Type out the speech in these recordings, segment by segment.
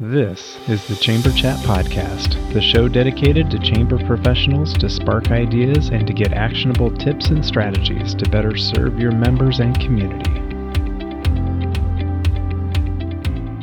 This is the Chamber Chat Podcast, the show dedicated to chamber professionals to spark ideas and to get actionable tips and strategies to better serve your members and community.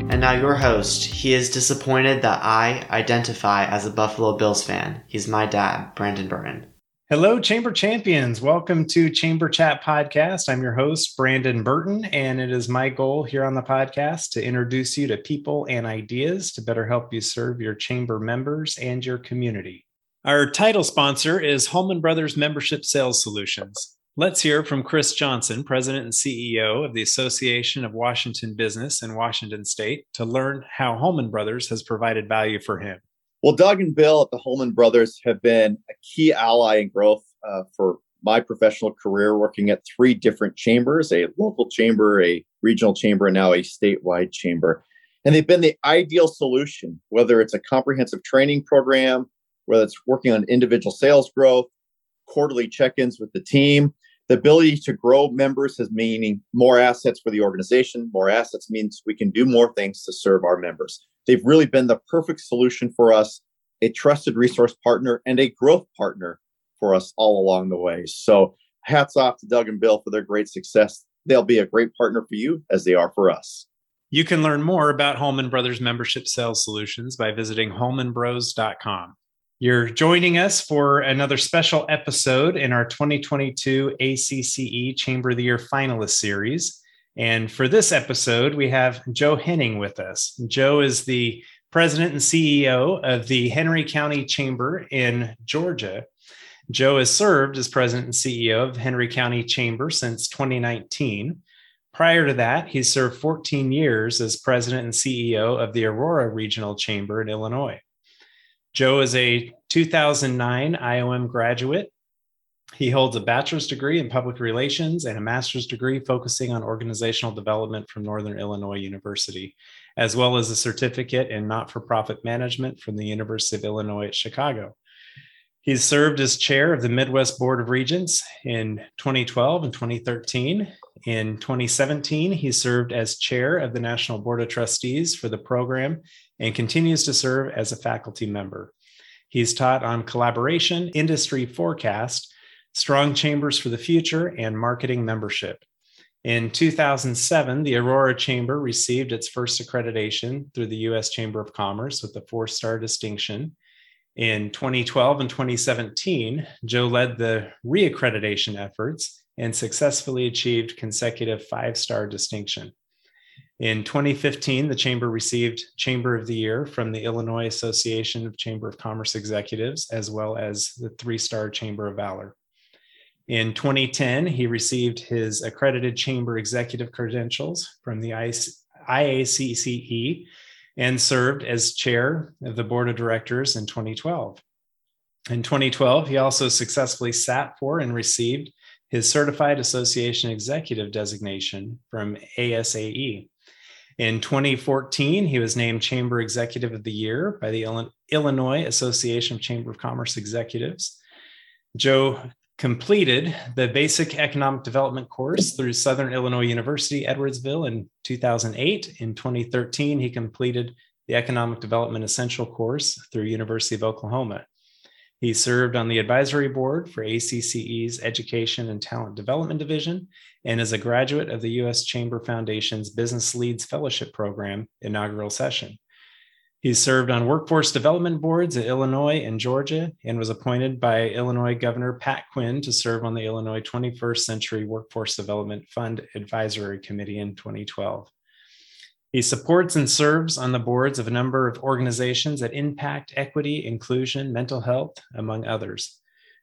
And now, your host. He is disappointed that I identify as a Buffalo Bills fan. He's my dad, Brandon Burton. Hello, Chamber Champions. Welcome to Chamber Chat Podcast. I'm your host, Brandon Burton, and it is my goal here on the podcast to introduce you to people and ideas to better help you serve your chamber members and your community. Our title sponsor is Holman Brothers Membership Sales Solutions. Let's hear from Chris Johnson, President and CEO of the Association of Washington Business in Washington State, to learn how Holman Brothers has provided value for him. Well, Doug and Bill at the Holman Brothers have been a key ally in growth uh, for my professional career, working at three different chambers a local chamber, a regional chamber, and now a statewide chamber. And they've been the ideal solution, whether it's a comprehensive training program, whether it's working on individual sales growth, quarterly check ins with the team. The ability to grow members has meaning more assets for the organization. More assets means we can do more things to serve our members. They've really been the perfect solution for us, a trusted resource partner and a growth partner for us all along the way. So, hats off to Doug and Bill for their great success. They'll be a great partner for you as they are for us. You can learn more about Holman Brothers Membership Sales Solutions by visiting holmanbros.com. You're joining us for another special episode in our 2022 ACCE Chamber of the Year Finalist Series. And for this episode, we have Joe Henning with us. Joe is the president and CEO of the Henry County Chamber in Georgia. Joe has served as president and CEO of Henry County Chamber since 2019. Prior to that, he served 14 years as president and CEO of the Aurora Regional Chamber in Illinois. Joe is a 2009 IOM graduate he holds a bachelor's degree in public relations and a master's degree focusing on organizational development from Northern Illinois University, as well as a certificate in not for profit management from the University of Illinois at Chicago. He's served as chair of the Midwest Board of Regents in 2012 and 2013. In 2017, he served as chair of the National Board of Trustees for the program and continues to serve as a faculty member. He's taught on collaboration, industry forecast, Strong Chambers for the Future, and Marketing Membership. In 2007, the Aurora Chamber received its first accreditation through the U.S. Chamber of Commerce with a four star distinction. In 2012 and 2017, Joe led the reaccreditation efforts and successfully achieved consecutive five star distinction. In 2015, the Chamber received Chamber of the Year from the Illinois Association of Chamber of Commerce Executives, as well as the three star Chamber of Valor. In 2010, he received his accredited chamber executive credentials from the IACCE and served as chair of the board of directors in 2012. In 2012, he also successfully sat for and received his Certified Association Executive designation from ASAE. In 2014, he was named Chamber Executive of the Year by the Illinois Association of Chamber of Commerce Executives. Joe completed the basic economic development course through Southern Illinois University, Edwardsville in 2008. In 2013, he completed the economic development essential course through University of Oklahoma. He served on the advisory board for ACCE's Education and Talent Development Division and is a graduate of the U.S. Chamber Foundation's Business Leads Fellowship Program inaugural session. He served on workforce development boards at Illinois and Georgia and was appointed by Illinois Governor Pat Quinn to serve on the Illinois 21st Century Workforce Development Fund Advisory Committee in 2012. He supports and serves on the boards of a number of organizations that impact equity, inclusion, mental health, among others.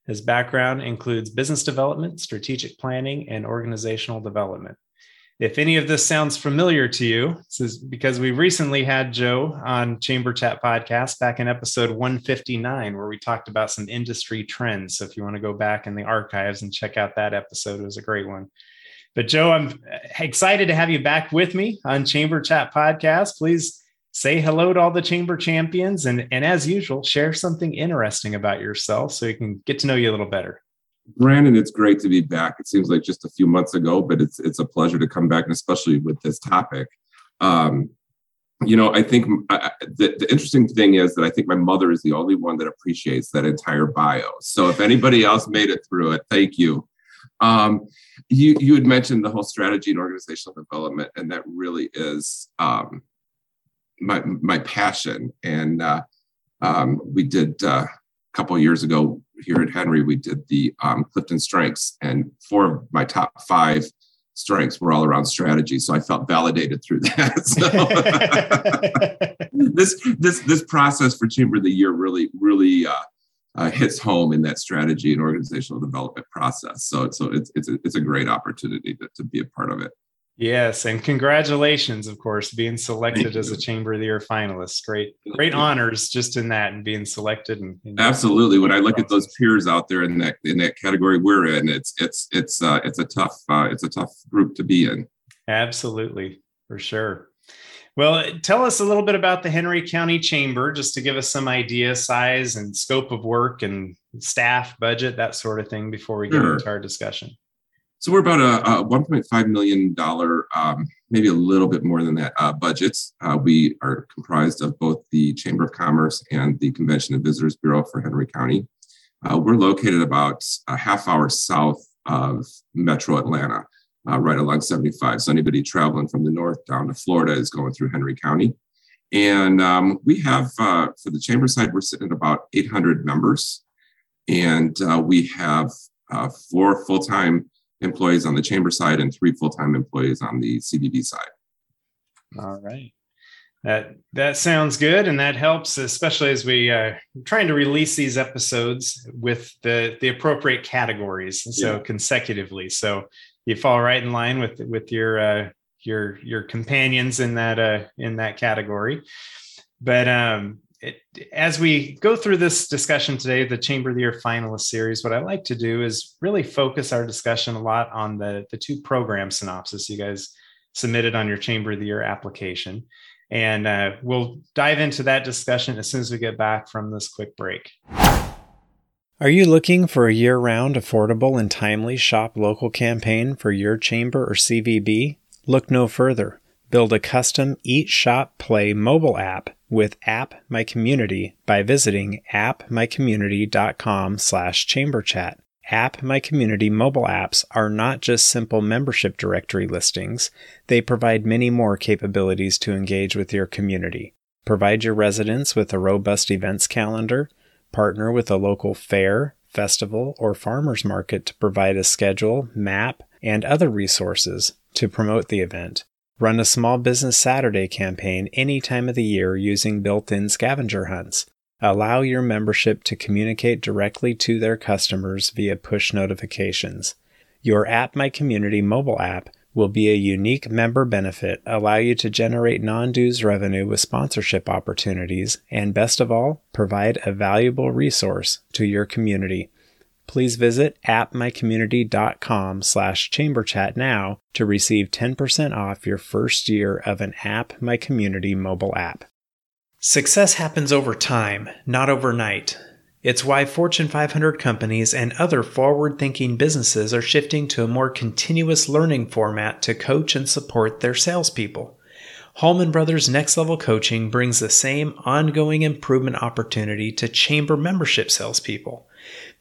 His background includes business development, strategic planning, and organizational development. If any of this sounds familiar to you, this is because we recently had Joe on Chamber Chat Podcast back in episode 159, where we talked about some industry trends. So if you want to go back in the archives and check out that episode, it was a great one. But Joe, I'm excited to have you back with me on Chamber Chat Podcast. Please say hello to all the Chamber champions and, and as usual, share something interesting about yourself so we can get to know you a little better. Brandon, it's great to be back. It seems like just a few months ago, but it's it's a pleasure to come back, and especially with this topic. Um, you know, I think I, the, the interesting thing is that I think my mother is the only one that appreciates that entire bio. So if anybody else made it through it, thank you. Um, you you had mentioned the whole strategy and organizational development, and that really is um, my my passion. And uh, um, we did uh, a couple years ago here at Henry, we did the um, Clifton Strengths, and four of my top five strengths were all around strategy. So I felt validated through that. So this this this process for Chamber of the Year really really uh, uh, hits home in that strategy and organizational development process. So so it's it's a, it's a great opportunity to, to be a part of it. Yes, and congratulations, of course, being selected as a Chamber of the Year finalist. Great, great honors just in that and being selected. And, and absolutely, when I look at those peers out there in that in that category we're in, it's it's it's uh, it's a tough uh, it's a tough group to be in. Absolutely, for sure. Well, tell us a little bit about the Henry County Chamber, just to give us some idea, size and scope of work and staff, budget, that sort of thing, before we get sure. into our discussion. So we're about a, a 1.5 million dollar, um, maybe a little bit more than that uh, budgets. Uh, we are comprised of both the Chamber of Commerce and the Convention and Visitors Bureau for Henry County. Uh, we're located about a half hour south of Metro Atlanta, uh, right along 75. So anybody traveling from the north down to Florida is going through Henry County. And um, we have, uh, for the chamber side, we're sitting at about 800 members. And uh, we have four full time employees on the chamber side and three full-time employees on the CVB side. All right. That that sounds good, and that helps, especially as we uh, trying to release these episodes with the the appropriate categories, so yeah. consecutively. So you fall right in line with with your uh, your your companions in that uh, in that category. But um, it, as we go through this discussion today, the Chamber of the Year finalist series, what I like to do is really focus our discussion a lot on the, the two program synopsis you guys submitted on your Chamber of the Year application. And uh, we'll dive into that discussion as soon as we get back from this quick break. Are you looking for a year round, affordable, and timely shop local campaign for your chamber or CVB? Look no further. Build a custom Eat Shop Play mobile app with App My Community by visiting appmycommunity.com slash chamberchat. App My Community mobile apps are not just simple membership directory listings, they provide many more capabilities to engage with your community. Provide your residents with a robust events calendar, partner with a local fair, festival, or farmers market to provide a schedule, map, and other resources to promote the event Run a small business Saturday campaign any time of the year using built in scavenger hunts. Allow your membership to communicate directly to their customers via push notifications. Your App My Community mobile app will be a unique member benefit, allow you to generate non dues revenue with sponsorship opportunities, and best of all, provide a valuable resource to your community please visit appmycommunity.com slash chamberchat now to receive 10% off your first year of an App My Community mobile app. Success happens over time, not overnight. It's why Fortune 500 companies and other forward thinking businesses are shifting to a more continuous learning format to coach and support their salespeople. Holman Brothers Next Level Coaching brings the same ongoing improvement opportunity to chamber membership salespeople.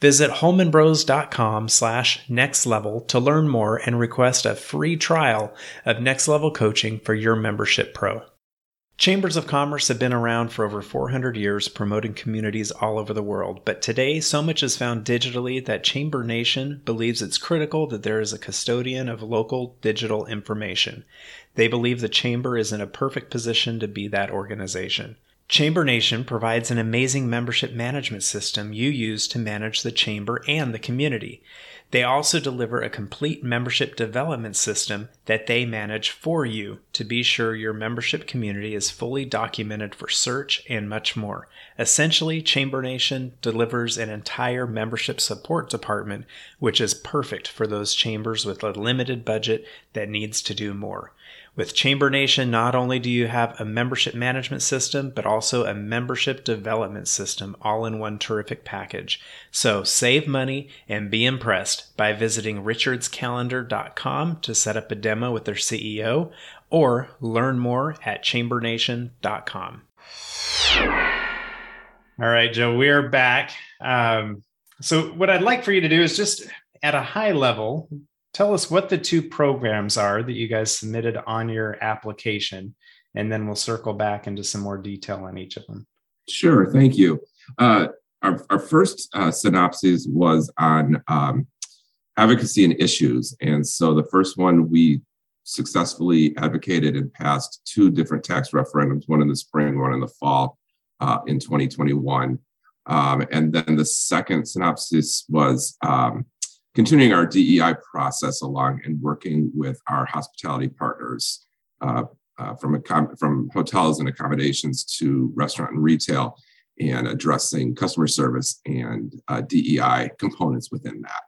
Visit holmanbros.com slash next level to learn more and request a free trial of Next Level Coaching for your membership pro. Chambers of Commerce have been around for over 400 years, promoting communities all over the world. But today, so much is found digitally that Chamber Nation believes it's critical that there is a custodian of local digital information. They believe the Chamber is in a perfect position to be that organization. Chamber Nation provides an amazing membership management system you use to manage the chamber and the community. They also deliver a complete membership development system that they manage for you to be sure your membership community is fully documented for search and much more. Essentially, Chamber Nation delivers an entire membership support department, which is perfect for those chambers with a limited budget that needs to do more. With Chamber Nation, not only do you have a membership management system, but also a membership development system all in one terrific package. So save money and be impressed by visiting richardscalendar.com to set up a demo with their CEO or learn more at chambernation.com. All right, Joe, we are back. Um, so, what I'd like for you to do is just at a high level tell us what the two programs are that you guys submitted on your application, and then we'll circle back into some more detail on each of them. Sure, thank you. Uh, our, our first uh, synopsis was on um, advocacy and issues. And so the first one we successfully advocated and passed two different tax referendums, one in the spring, one in the fall uh, in 2021. Um, and then the second synopsis was um, continuing our DEI process along and working with our hospitality partners uh, uh, from, from hotels and accommodations to restaurant and retail and addressing customer service and uh, DEI components within that.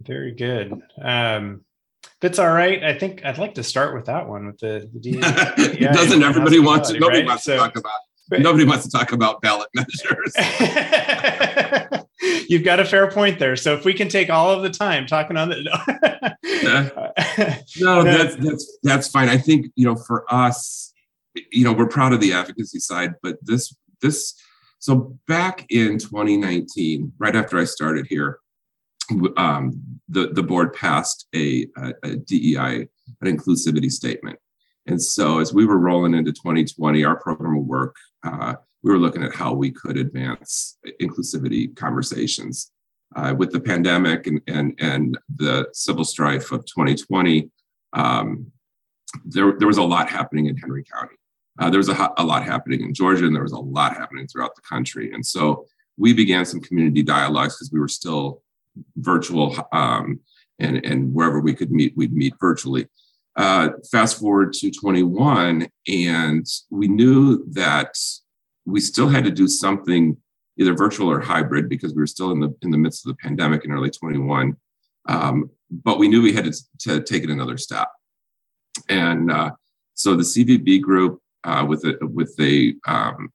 Very good. Um, it's all right, I think I'd like to start with that one with the, the DEI. Doesn't everybody want to? Nobody right? wants so, to talk about. Nobody wants to talk about ballot measures. you've got a fair point there. So if we can take all of the time talking on the no, that's that's that's fine. I think you know for us, you know, we're proud of the advocacy side, but this this so back in 2019, right after I started here, um, the the board passed a, a, a DEI an inclusivity statement. And so as we were rolling into 2020, our program of work uh, we were looking at how we could advance inclusivity conversations. Uh, with the pandemic and, and, and the civil strife of 2020, um, there, there was a lot happening in Henry County. Uh, there was a, a, lot happening in Georgia, and there was a lot happening throughout the country. And so we began some community dialogues because we were still virtual, um, and, and wherever we could meet, we'd meet virtually. Uh, fast forward to 21, and we knew that we still had to do something either virtual or hybrid because we were still in the in the midst of the pandemic in early 21 um, but we knew we had to, to, take it another step. And uh, so the cvb group uh, with a with a um,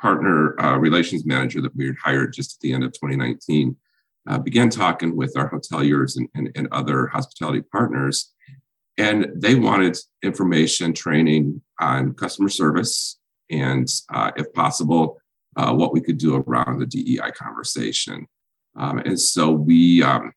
partner uh, relations manager that we had hired just at the end of 2019 uh, began talking with our hoteliers and, and, and other hospitality partners. And they wanted information training on customer service and uh, if possible, uh, what we could do around the DEI conversation. Um, and so we um,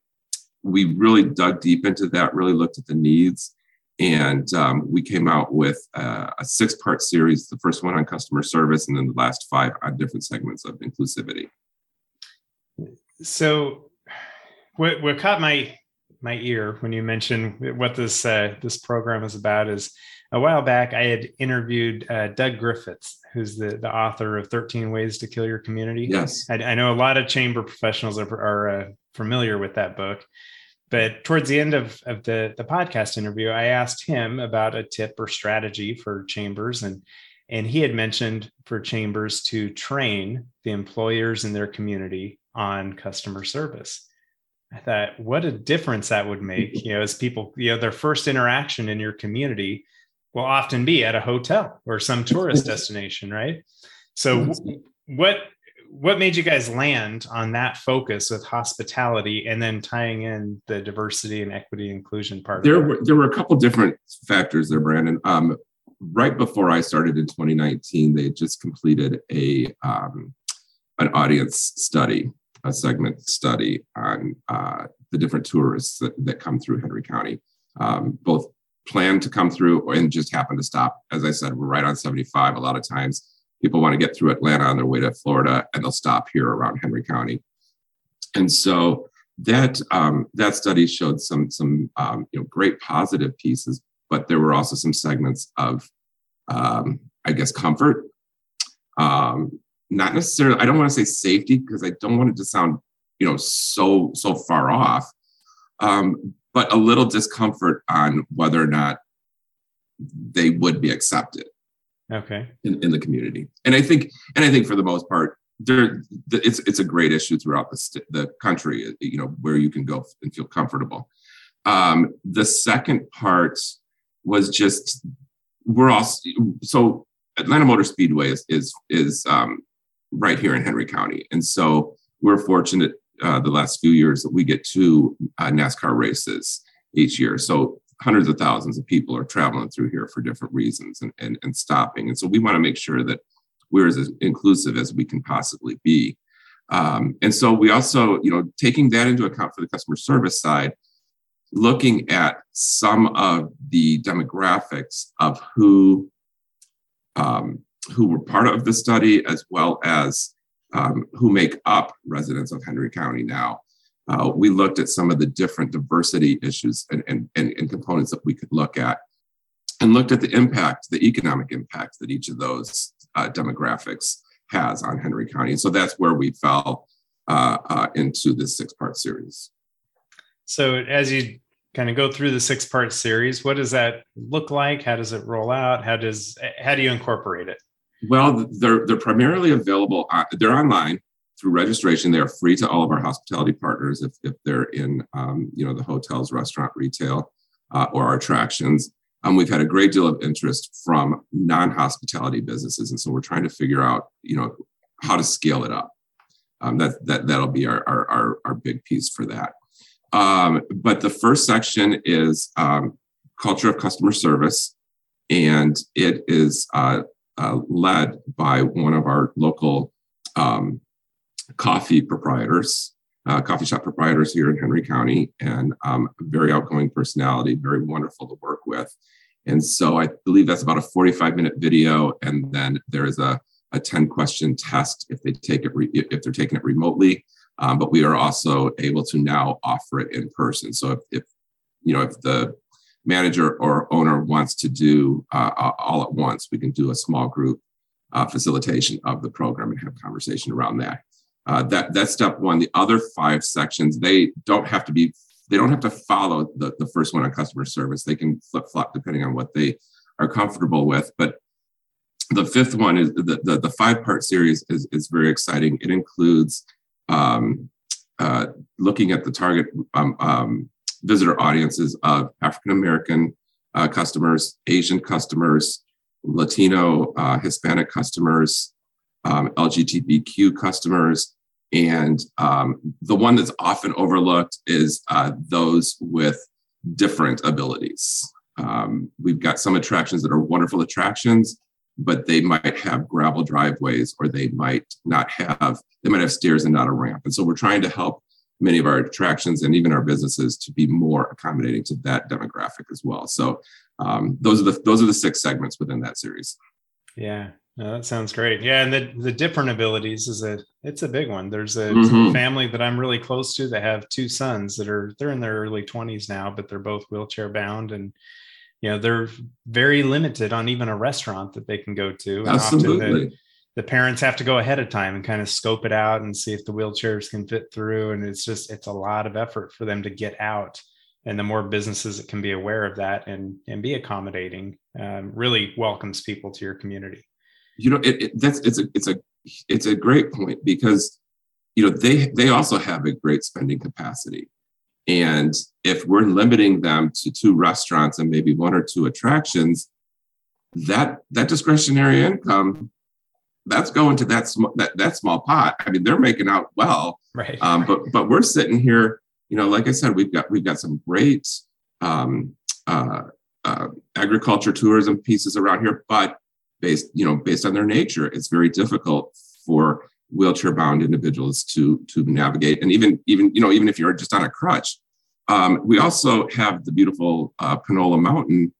we really dug deep into that, really looked at the needs, and um, we came out with a, a six part series. The first one on customer service, and then the last five on different segments of inclusivity. So, what what caught my my ear when you mentioned what this uh, this program is about is a while back, I had interviewed uh, Doug Griffiths, who's the, the author of 13 Ways to Kill Your Community. Yes. I, I know a lot of chamber professionals are, are uh, familiar with that book. But towards the end of, of the, the podcast interview, I asked him about a tip or strategy for chambers. And, and he had mentioned for chambers to train the employers in their community on customer service. I thought, what a difference that would make, you know, as people, you know, their first interaction in your community will often be at a hotel or some tourist destination, right? So what what made you guys land on that focus with hospitality and then tying in the diversity and equity inclusion part? There were there were a couple different factors there, Brandon. Um, right before I started in 2019, they just completed a um, an audience study, a segment study on uh, the different tourists that, that come through Henry County, um, both plan to come through and just happen to stop. As I said, we're right on 75. A lot of times people want to get through Atlanta on their way to Florida and they'll stop here around Henry County. And so that um, that study showed some some um, you know great positive pieces, but there were also some segments of um, I guess comfort. Um, not necessarily. I don't want to say safety because I don't want it to sound you know so so far off. But a little discomfort on whether or not they would be accepted okay. in, in the community. And i think and i think for the most part there it's it's a great issue throughout the, the country you know where you can go and feel comfortable. Um, the second part was just we're all so Atlanta Motor Speedway is is is um, right here in Henry County, and so we're fortunate uh, the last few years that we get two uh, NASCAR races each year. So hundreds of thousands of people are traveling through here for different reasons and, and, and stopping. And so we want to make sure that we're as inclusive as we can possibly be. Um, and so we also, you know, taking that into account for the customer service side, looking at some of the demographics of who um, who were part of the study, as well as um, who make up residents of Henry County now. Uh, we looked at some of the different diversity issues and, and, and, and, components that we could look at and looked at the impact, the economic impact that each of those uh, demographics has on Henry County. And so that's where we fell uh, uh into this six part series. So as you kind of go through the six part series, what does that look like? How does it roll out? How does how do you incorporate it? Well, they're they're primarily available. Uh, they're online through registration. They are free to all of our hospitality partners if, if they're in um, you know the hotels, restaurant, retail, uh, or our attractions. Um, we've had a great deal of interest from non-hospitality businesses, and so we're trying to figure out you know how to scale it up. Um, that that that'll be our, our our our big piece for that. Um, but the first section is um, culture of customer service, and it is uh, uh, led by one of our local um, coffee proprietors, uh, coffee shop proprietors here in Henry County, and um, very outgoing personality, very wonderful to work with. And so I believe that's about a 45 minute video, and then there is a, a 10 question test if they take it re- if they're taking it remotely. Um, but we are also able to now offer it in person. So if, if you know if the manager or owner wants to do uh, all at once, we can do a small group uh, facilitation of the program and have conversation around that. Uh, that that's step one. The other five sections they don't have to be they don't have to follow the, the first one on customer service. They can flip flop depending on what they are comfortable with. But the fifth one is the, the, the five part series is, is very exciting. It includes um, uh, looking at the target um, um, visitor audiences of African American uh, customers, Asian customers, Latino, uh, Hispanic customers, um, LGBTQ customers. And um, the one that's often overlooked is uh, those with different abilities. Um, we've got some attractions that are wonderful attractions, but they might have gravel driveways or they might not have, they might have stairs and not a ramp. And so we're trying to help many of our attractions and even our businesses to be more accommodating to that demographic as well. So um, those are the those are the six segments within that series. Yeah, no, that sounds great. Yeah, and the the different abilities is a it's a big one. There's a, mm-hmm. family that I'm really close to that have two sons that are they're in their early 20s now, but they're both wheelchair bound and you know they're very limited on even a restaurant that they can go to. And Absolutely. The, the parents have to go ahead of time and kind of scope it out and see if the wheelchairs can fit through. And it's just it's a lot of effort for them to get out. And the more businesses that can be aware of that and and be accommodating um, really welcomes people to your community. You know it, it, that's it's a it's a it's a great point because you know they they also have a great spending capacity. And if we're limiting them to two restaurants and maybe one or two attractions that that discretionary income that's going to that small that, that small pot. I mean they're making out well. Right. Um, but but we're sitting here you know, like I said, we've got we've got some great um, uh, uh, agriculture tourism pieces around here, but based you know based on their nature, it's very difficult for wheelchair bound individuals to to navigate, and even even you know even if you're just on a crutch. Um, we also have the beautiful uh, Panola Mountain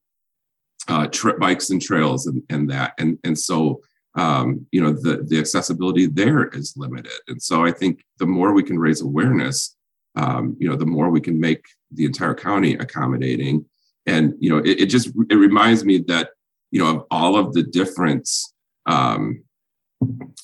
uh, trip bikes and trails and, and that, and and so um, you know the the accessibility there is limited, and so I think the more we can raise awareness um, you know, the more we can make the entire county accommodating. And, you know, it, it just, it reminds me that, you know, of all of the different, um,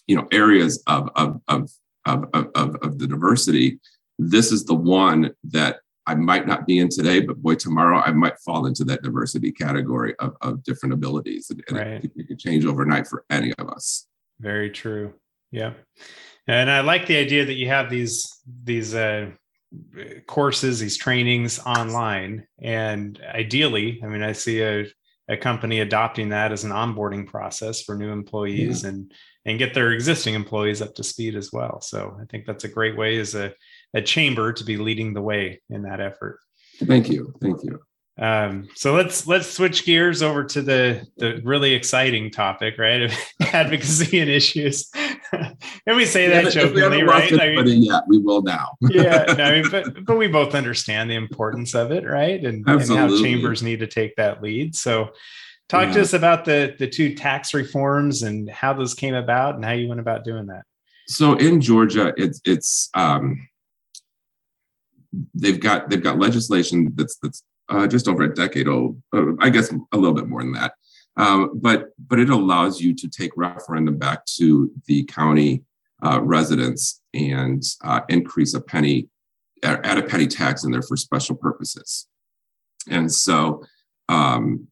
you know, areas of, of, of, of, of, of the diversity, this is the one that I might not be in today, but boy, tomorrow I might fall into that diversity category of, of different abilities. And, and right. it, it could change overnight for any of us. Very true. Yeah. And I like the idea that you have these, these, uh, courses, these trainings online. And ideally, I mean, I see a, a company adopting that as an onboarding process for new employees yeah. and and get their existing employees up to speed as well. So I think that's a great way as a, a chamber to be leading the way in that effort. Thank you. Thank you. Um, so let's let's switch gears over to the the really exciting topic, right? Of advocacy and issues. and we say that jokingly, right? I mean, yeah, we will now. yeah, no, I mean, but but we both understand the importance of it, right? And, and how chambers need to take that lead. So talk yeah. to us about the the two tax reforms and how those came about and how you went about doing that. So in Georgia, it's it's um they've got they've got legislation that's that's uh, just over a decade old. Uh, I guess a little bit more than that. Um, but but it allows you to take referendum back to the county uh, residents and uh, increase a penny, add a penny tax in there for special purposes. And so um,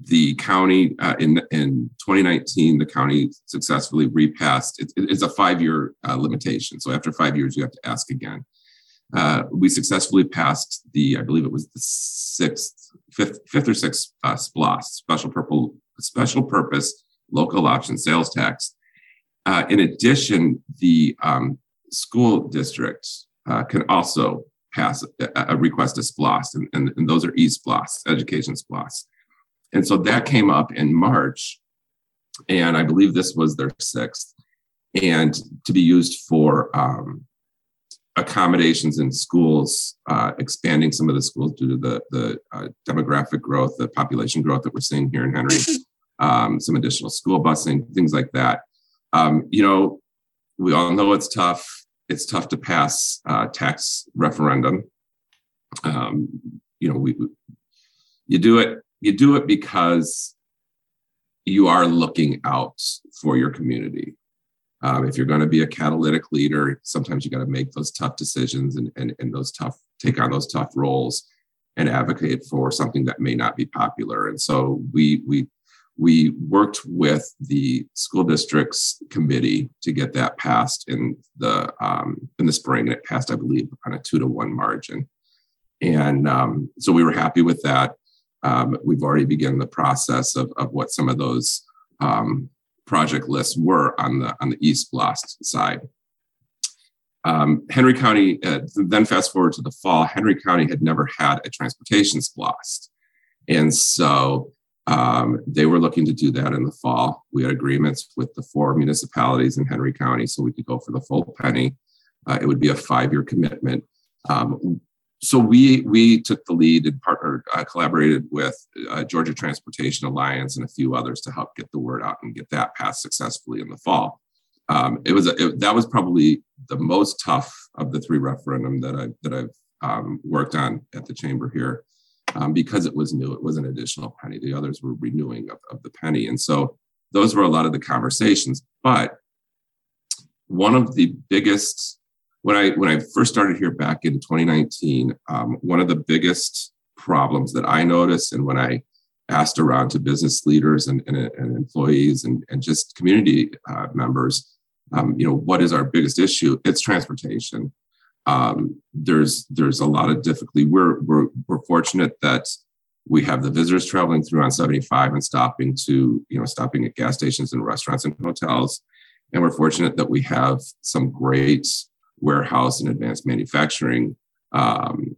the county uh, in in 2019, the county successfully repassed. It, it's a five year uh, limitation, so after five years, you have to ask again uh, we successfully passed the, I believe it was the sixth, fifth, fifth or sixth uh, SPLOST, special purpose, special purpose local option sales tax. Uh, in addition, the um, school district uh, can also pass a, a request to SPLOST, and, and, and those are e-SPLOST, education SPLOST. And so that came up in March, and I believe this was their sixth, and to be used for um, accommodations in schools, uh, expanding some of the schools due to the, the uh, demographic growth, the population growth that we're seeing here in Henry, um, some additional school busing, things like that. Um, you know, we all know it's tough. It's tough to pass uh, tax referendum. Um, you know, we you do it. You do it because you are looking out for your community. Um, if you're going to be a catalytic leader, sometimes you got to make those tough decisions and, and, and those tough, take on those tough roles and advocate for something that may not be popular. And so we, we, we worked with the school districts committee to get that passed in the um, in the spring. And it passed, I believe, on a two to one margin. And um, so we were happy with that. Um, we've already begun the process of, of what some of those um, project lists were on the on the e-SPLOST side. Um, Henry County, uh, then fast forward to the fall, Henry County had never had a transportation SPLOST. And so um, they were looking to do that in the fall. We had agreements with the four municipalities in Henry County, so we could go for the full penny. Uh, it would be a five year commitment. Um, so we we took the lead and partnered, uh, collaborated with uh, Georgia Transportation Alliance and a few others to help get the word out and get that passed successfully in the fall. Um, it was a, it, that was probably the most tough of the three referendum that I that I've um, worked on at the chamber here um, because it was new. It was an additional penny. The others were renewing of, of the penny, and so those were a lot of the conversations. But one of the biggest when I when I first started here back in 2019, um, one of the biggest problems that I noticed, and when I asked around to business leaders and, and, and employees and, and just community uh, members, um, you know, what is our biggest issue? It's transportation. Um, there's there's a lot of difficulty. We're we're we're fortunate that we have the visitors traveling through on 75 and stopping to you know stopping at gas stations and restaurants and hotels, and we're fortunate that we have some great warehouse and advanced manufacturing um,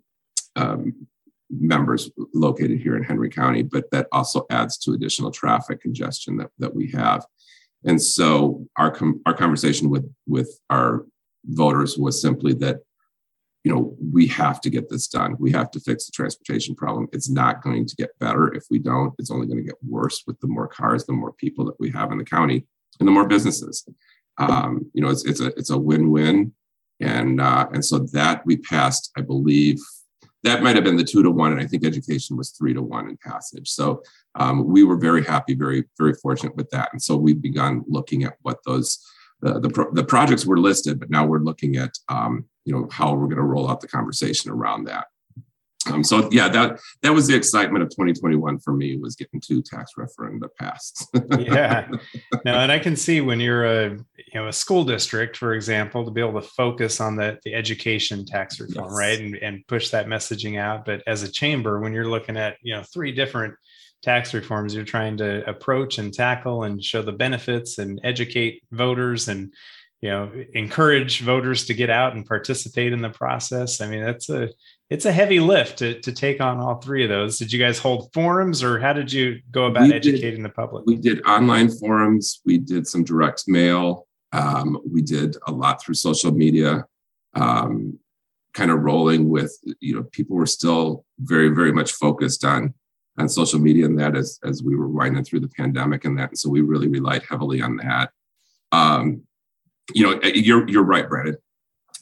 um, members located here in Henry County, but that also adds to additional traffic congestion that, that we have. And so our, com- our conversation with, with our voters was simply that, you know, we have to get this done. We have to fix the transportation problem. It's not going to get better if we don't. It's only going to get worse with the more cars, the more people that we have in the county, and the more businesses. Um, you know, it's, it's a it's a win-win and uh, and so that we passed, I believe, that might have been the two to one, and I think education was three to one in passage. So um, we were very happy, very very fortunate with that, and so we've begun looking at what those the the, pro- the projects were listed, but now we're looking at um, you know how we're going to roll out the conversation around that. Um, so yeah, that that was the excitement of 2021 for me was getting two tax referenda passed. yeah, no, and I can see when you're a you know a school district for example to be able to focus on the the education tax reform yes. right and, and push that messaging out but as a chamber when you're looking at you know three different tax reforms you're trying to approach and tackle and show the benefits and educate voters and you know encourage voters to get out and participate in the process i mean that's a it's a heavy lift to, to take on all three of those. Did you guys hold forums or how did you go about we educating did, the public? We did online forums. We did some direct mail. Um, we did a lot through social media um, kind of rolling with you know people were still very very much focused on on social media and that as as we were winding through the pandemic and that. And so we really relied heavily on that. Um, you know, you're you're right, Brandon.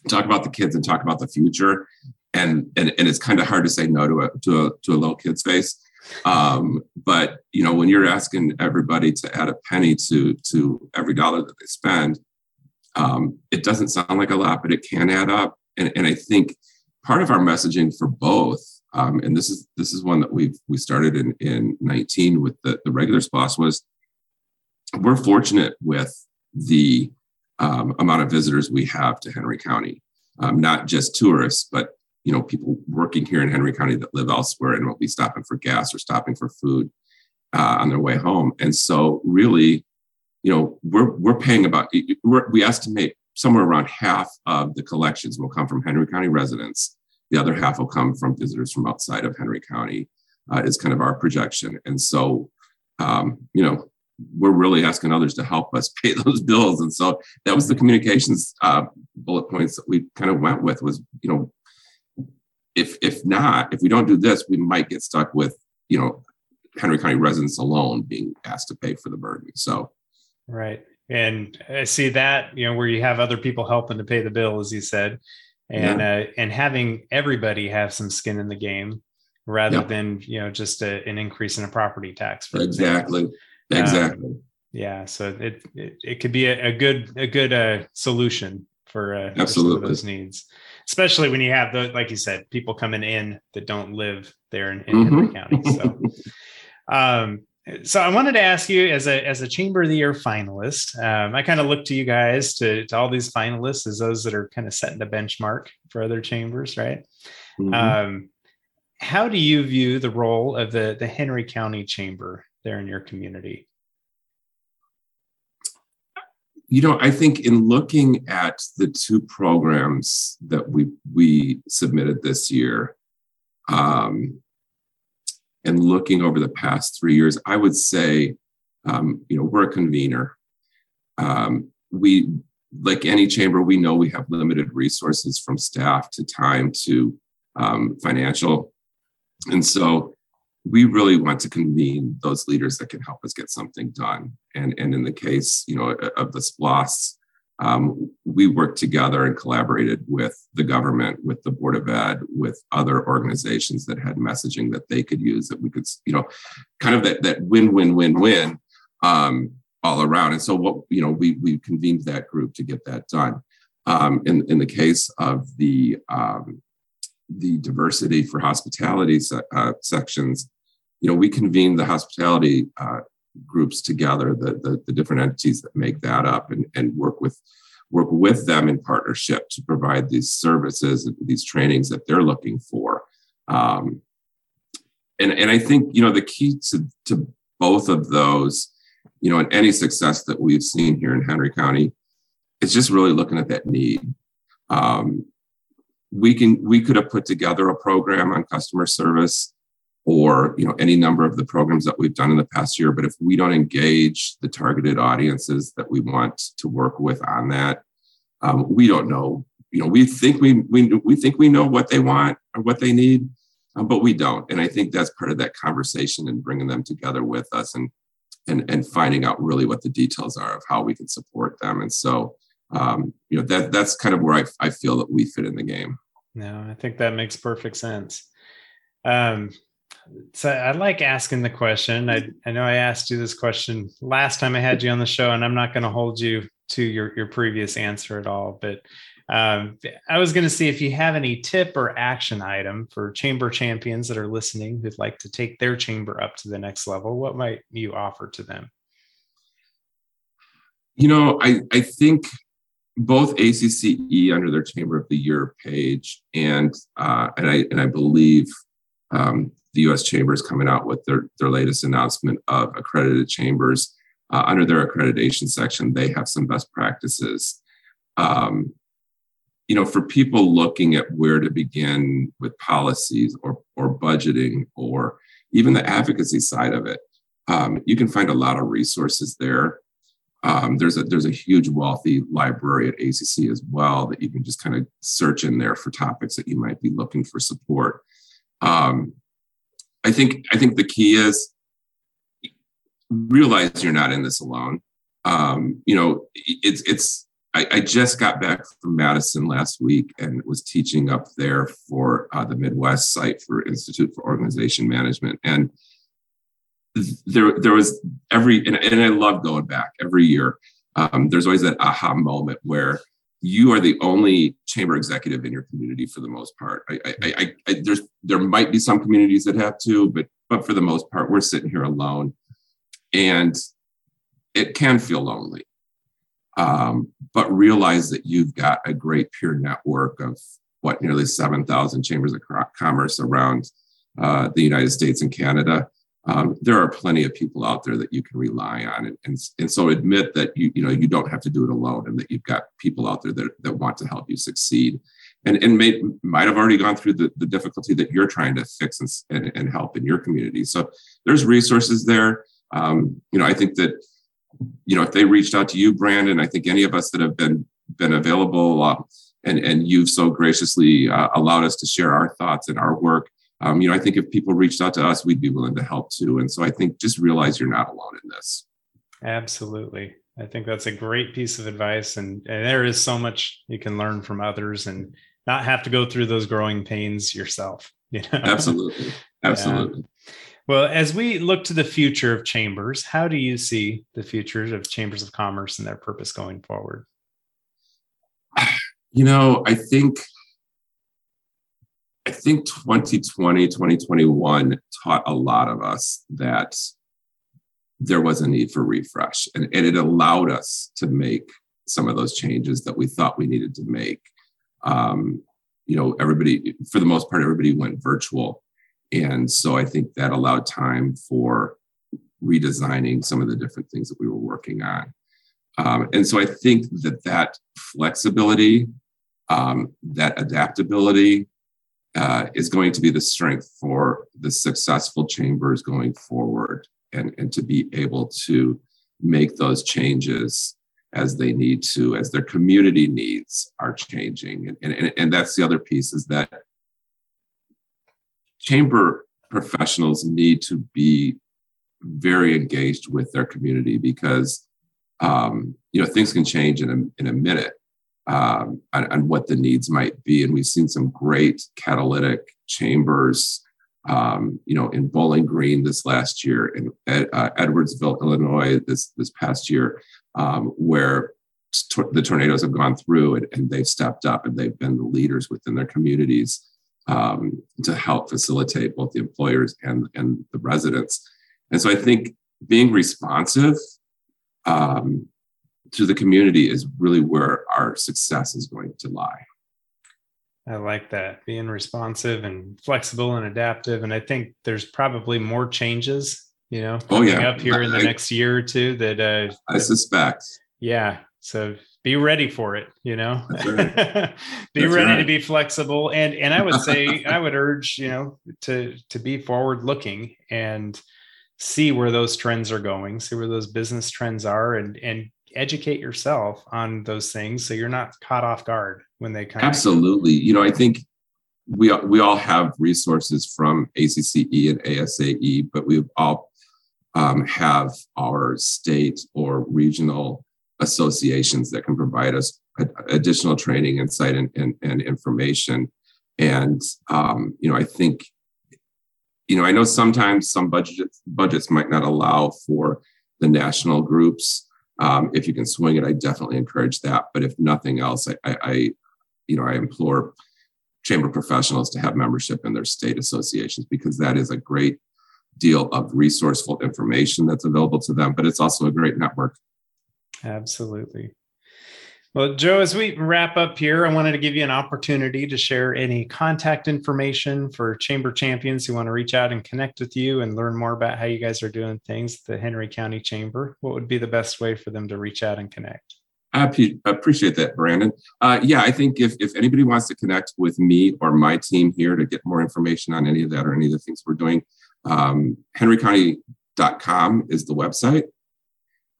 Talk about the kids and talk about the future, and and and it's kind of hard to say no to a to a to a little kid's face. Um, but you know, when you're asking everybody to add a penny to to every dollar that they spend, um, it doesn't sound like a lot, but it can add up. And and I think part of our messaging for both, um, and this is this is one that we've we started in in 19 with the the regular SPLOST was we're fortunate with the um, amount of visitors we have to Henry County, um, not just tourists, but you know people working here in Henry County that live elsewhere and will be stopping for gas or stopping for food uh, on their way home. And so, really, you know, we're we're paying about we're, we estimate somewhere around half of the collections will come from Henry County residents. The other half will come from visitors from outside of Henry County. Uh, is kind of our projection. And so, um, you know, we're really asking others to help us pay those bills. And so that was the communications uh, bullet points that we kind of went with was, you know, if if not, if we don't do this, we might get stuck with, you know, Henry County residents alone being asked to pay for the burden. So right. And I see that, you know, where you have other people helping to pay the bill, as you said, and yeah. uh, and having everybody have some skin in the game rather yeah. than you know just a, an increase in a property tax. For exactly. Example. Exactly. Um, yeah. So it, it, it could be a, a good a good uh, solution for, uh, absolutely for those needs, especially when you have the like you said, people coming in that don't live there in, in mm-hmm. Henry County. So. um, so I wanted to ask you as a as a Chamber of the Year finalist, um, I kind of look to you guys to, to all these finalists as those that are kind of setting the benchmark for other chambers, right? Mm-hmm. Um, how do you view the role of the the Henry County Chamber there in your community? You know, I think in looking at the two programs that we we submitted this year, um, and looking over the past three years, I would say, um, you know, we're a convener. Um, we, like any chamber, we know we have limited resources from staff to time to um, financial, and so we really want to convene those leaders that can help us get something done. And, and in the case, you know, of the SPLOST, um, we worked together and collaborated with the government, with the Board of Ed, with other organizations that had messaging that they could use that we could, you know, kind of that, that win, win, win, win um, all around. And so what, you know, we, we convened that group to get that done. Um, in, in the case of the um, the diversity for hospitality uh, sections, you know, we convene the hospitality uh, groups together, the, the, the different entities that make that up, and and work with work with them in partnership to provide these services, these trainings that they're looking for. Um, and and I think you know the key to to both of those, you know, and any success that we've seen here in Henry County, is just really looking at that need. Um, we can we could have put together a program on customer service or you know any number of the programs that we've done in the past year but if we don't engage the targeted audiences that we want to work with on that um, we don't know. You know we think we, we we think we know what they want or what they need um, but we don't. And i think that's part of that conversation and bringing them together with us and and and finding out really what the details are of how we can support them. And so um, you know that that's kind of where I, I feel that we fit in the game. No i think that makes perfect sense. Um, so I like asking the question. I, I know I asked you this question last time I had you on the show, and I'm not going to hold you to your, your previous answer at all. But um, I was going to see if you have any tip or action item for chamber champions that are listening who'd like to take their chamber up to the next level. What might you offer to them? You know, I, I think both ACCE under their Chamber of the Year page and uh, and I and I believe um, the U.S. Chamber is coming out with their their latest announcement of accredited chambers uh, under their accreditation section. They have some best practices. Um, you know, for people looking at where to begin with policies or or budgeting or even the advocacy side of it, um, you can find a lot of resources there. Um, there's a there's a huge wealthy library at ACC as well that you can just kind of search in there for topics that you might be looking for support. Um, I think I think the key is realize you're not in this alone. Um, you know, it's it's. I, I, just got back from Madison last week and was teaching up there for uh, the Midwest site for Institute for Organization Management, and there there was every and, and I love going back every year. Um, there's always that aha moment where you are the only chamber executive in your community for the most part. I, I, I, I, there's there might be some communities that have to, but but for the most part, we're sitting here alone, and it can feel lonely. Um, but realize that you've got a great peer network of what nearly seven thousand chambers of commerce around uh, the United States and Canada um, there are plenty of people out there that you can rely on and, and, and so admit that you you know you don't have to do it alone and that you've got people out there that, that want to help you succeed. And and may, might have already gone through the, the difficulty that you're trying to fix and, and, and help in your community. So there's resources there. Um, you know i think that you know if they reached out to you brandon i think any of us that have been been available uh, and and you've so graciously uh, allowed us to share our thoughts and our work um, you know, I think if people reached out to us, we'd be willing to help too. And so I think just realize you're not alone in this. Absolutely. I think that's a great piece of advice. And, and there is so much you can learn from others and not have to go through those growing pains yourself. You know? Absolutely. Absolutely. Yeah. Well, as we look to the future of chambers, how do you see the future of chambers of commerce and their purpose going forward? You know, I think I think 2020, 2021 taught a lot of us that there was a need for refresh and, and it allowed us to make some of those changes that we thought we needed to make. Um, you know, everybody, for the most part, everybody went virtual. And so I think that allowed time for redesigning some of the different things that we were working on. Um, and so I think that that flexibility, um, that adaptability, uh, is going to be the strength for the successful chambers going forward and, and to be able to make those changes as they need to, as their community needs are changing. And, and, and that's the other piece is that chamber professionals need to be very engaged with their community because um, you know things can change in a, in a minute um, on, on, what the needs might be. And we've seen some great catalytic chambers, um, you know, in Bowling Green this last year, in uh, Edwardsville, Illinois this this past year, um, where the tornadoes have gone through and, and, they've stepped up and they've been the leaders within their communities um, to help facilitate both the employers and and the residents. And so I think being responsive um, to the community is really where our success is going to lie. I like that being responsive and flexible and adaptive. And I think there's probably more changes, you know, oh, yeah. up here I, in the I, next year or two that uh, I suspect. Yeah. So be ready for it, you know, right. be That's ready right. to be flexible. And, and I would say, I would urge, you know, to, to be forward looking and see where those trends are going, see where those business trends are and, and educate yourself on those things so you're not caught off guard when they come. Absolutely. You know, I think we we all have resources from ACCE and ASAE, but we all um, have our state or regional associations that can provide us additional training, insight, and, and, and information. And um, you know, I think you know, I know sometimes some budgets budgets might not allow for the national groups um, if you can swing it, I definitely encourage that. But if nothing else, I, I, I, you know, I implore chamber professionals to have membership in their state associations because that is a great deal of resourceful information that's available to them. But it's also a great network Absolutely. Well, Joe, as we wrap up here, I wanted to give you an opportunity to share any contact information for chamber champions who want to reach out and connect with you and learn more about how you guys are doing things at the Henry County Chamber. What would be the best way for them to reach out and connect? I appreciate that, Brandon. Uh, yeah, I think if, if anybody wants to connect with me or my team here to get more information on any of that or any of the things we're doing, um, henrycounty.com is the website.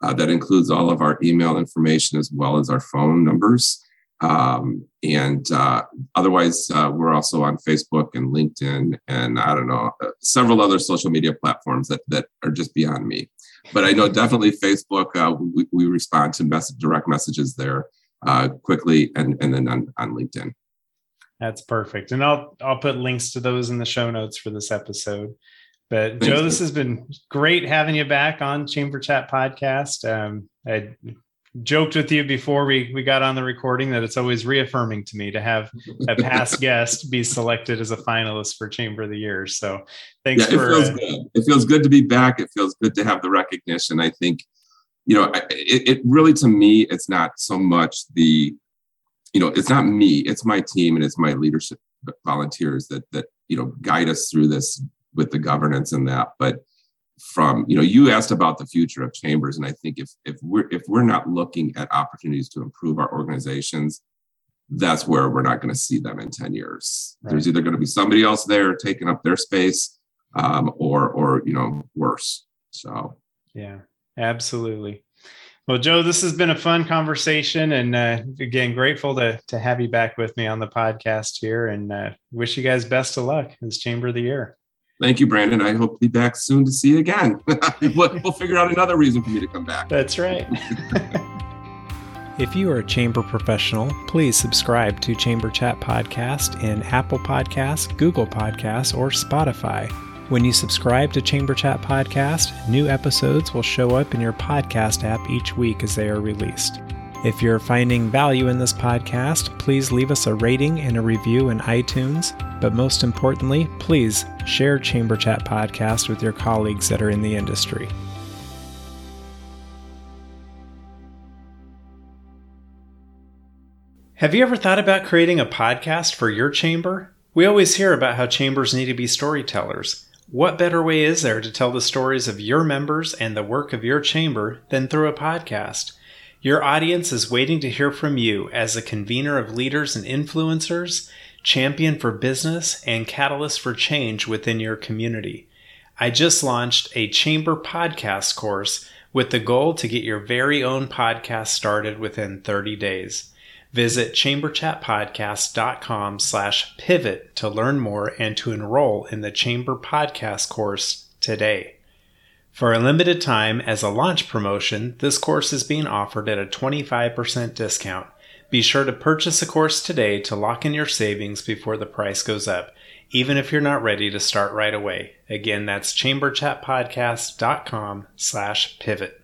Uh, that includes all of our email information as well as our phone numbers. Um, and uh, otherwise, uh, we're also on Facebook and LinkedIn and I don't know, uh, several other social media platforms that, that are just beyond me. But I know definitely Facebook, uh, we, we, respond to message, direct messages there uh, quickly and, and then on, on LinkedIn. That's perfect. And I'll, I'll put links to those in the show notes for this episode. But Thanks, Joe, this has been great having you back on Chamber Chat podcast. Um, I joked with you before we we got on the recording that it's always reaffirming to me to have a past guest be selected as a finalist for Chamber of the Year. So thanks yeah, for. It feels, uh, good. it feels good to be back. It feels good to have the recognition. I think, you know, it, it really to me, it's not so much the, you know, it's not me. It's my team and it's my leadership volunteers that that you know guide us through this with the governance and that. But from you know, you asked about the future of chambers, and I think if if we're if we're not looking at opportunities to improve our organizations, that's where we're not going to see them in 10 years. Right. There's either going to be somebody else there taking up their space, um, or or you know worse. So yeah, absolutely. Well, Joe, this has been a fun conversation, and uh, again, grateful to to have you back with me on the podcast here, and uh, wish you guys best of luck as Chamber of the Year. Thank you, Brandon. I hope to be back soon to see you again. we'll, we'll figure out another reason for me to come back. That's right. if you are a chamber professional, please subscribe to Chamber Chat Podcast in Apple Podcasts, Google Podcasts, or Spotify. When you subscribe to Chamber Chat Podcast, new episodes will show up in your podcast app each week as they are released. If you're finding value in this podcast, please leave us a rating and a review in iTunes. But most importantly, please share Chamber Chat Podcast with your colleagues that are in the industry. Have you ever thought about creating a podcast for your chamber? We always hear about how chambers need to be storytellers. What better way is there to tell the stories of your members and the work of your chamber than through a podcast? Your audience is waiting to hear from you as a convener of leaders and influencers, champion for business, and catalyst for change within your community. I just launched a chamber podcast course with the goal to get your very own podcast started within 30 days. Visit chamberchatpodcast.com slash pivot to learn more and to enroll in the Chamber Podcast course today. For a limited time, as a launch promotion, this course is being offered at a 25% discount. Be sure to purchase a course today to lock in your savings before the price goes up, even if you're not ready to start right away. Again, that's chamberchatpodcast.com slash pivot.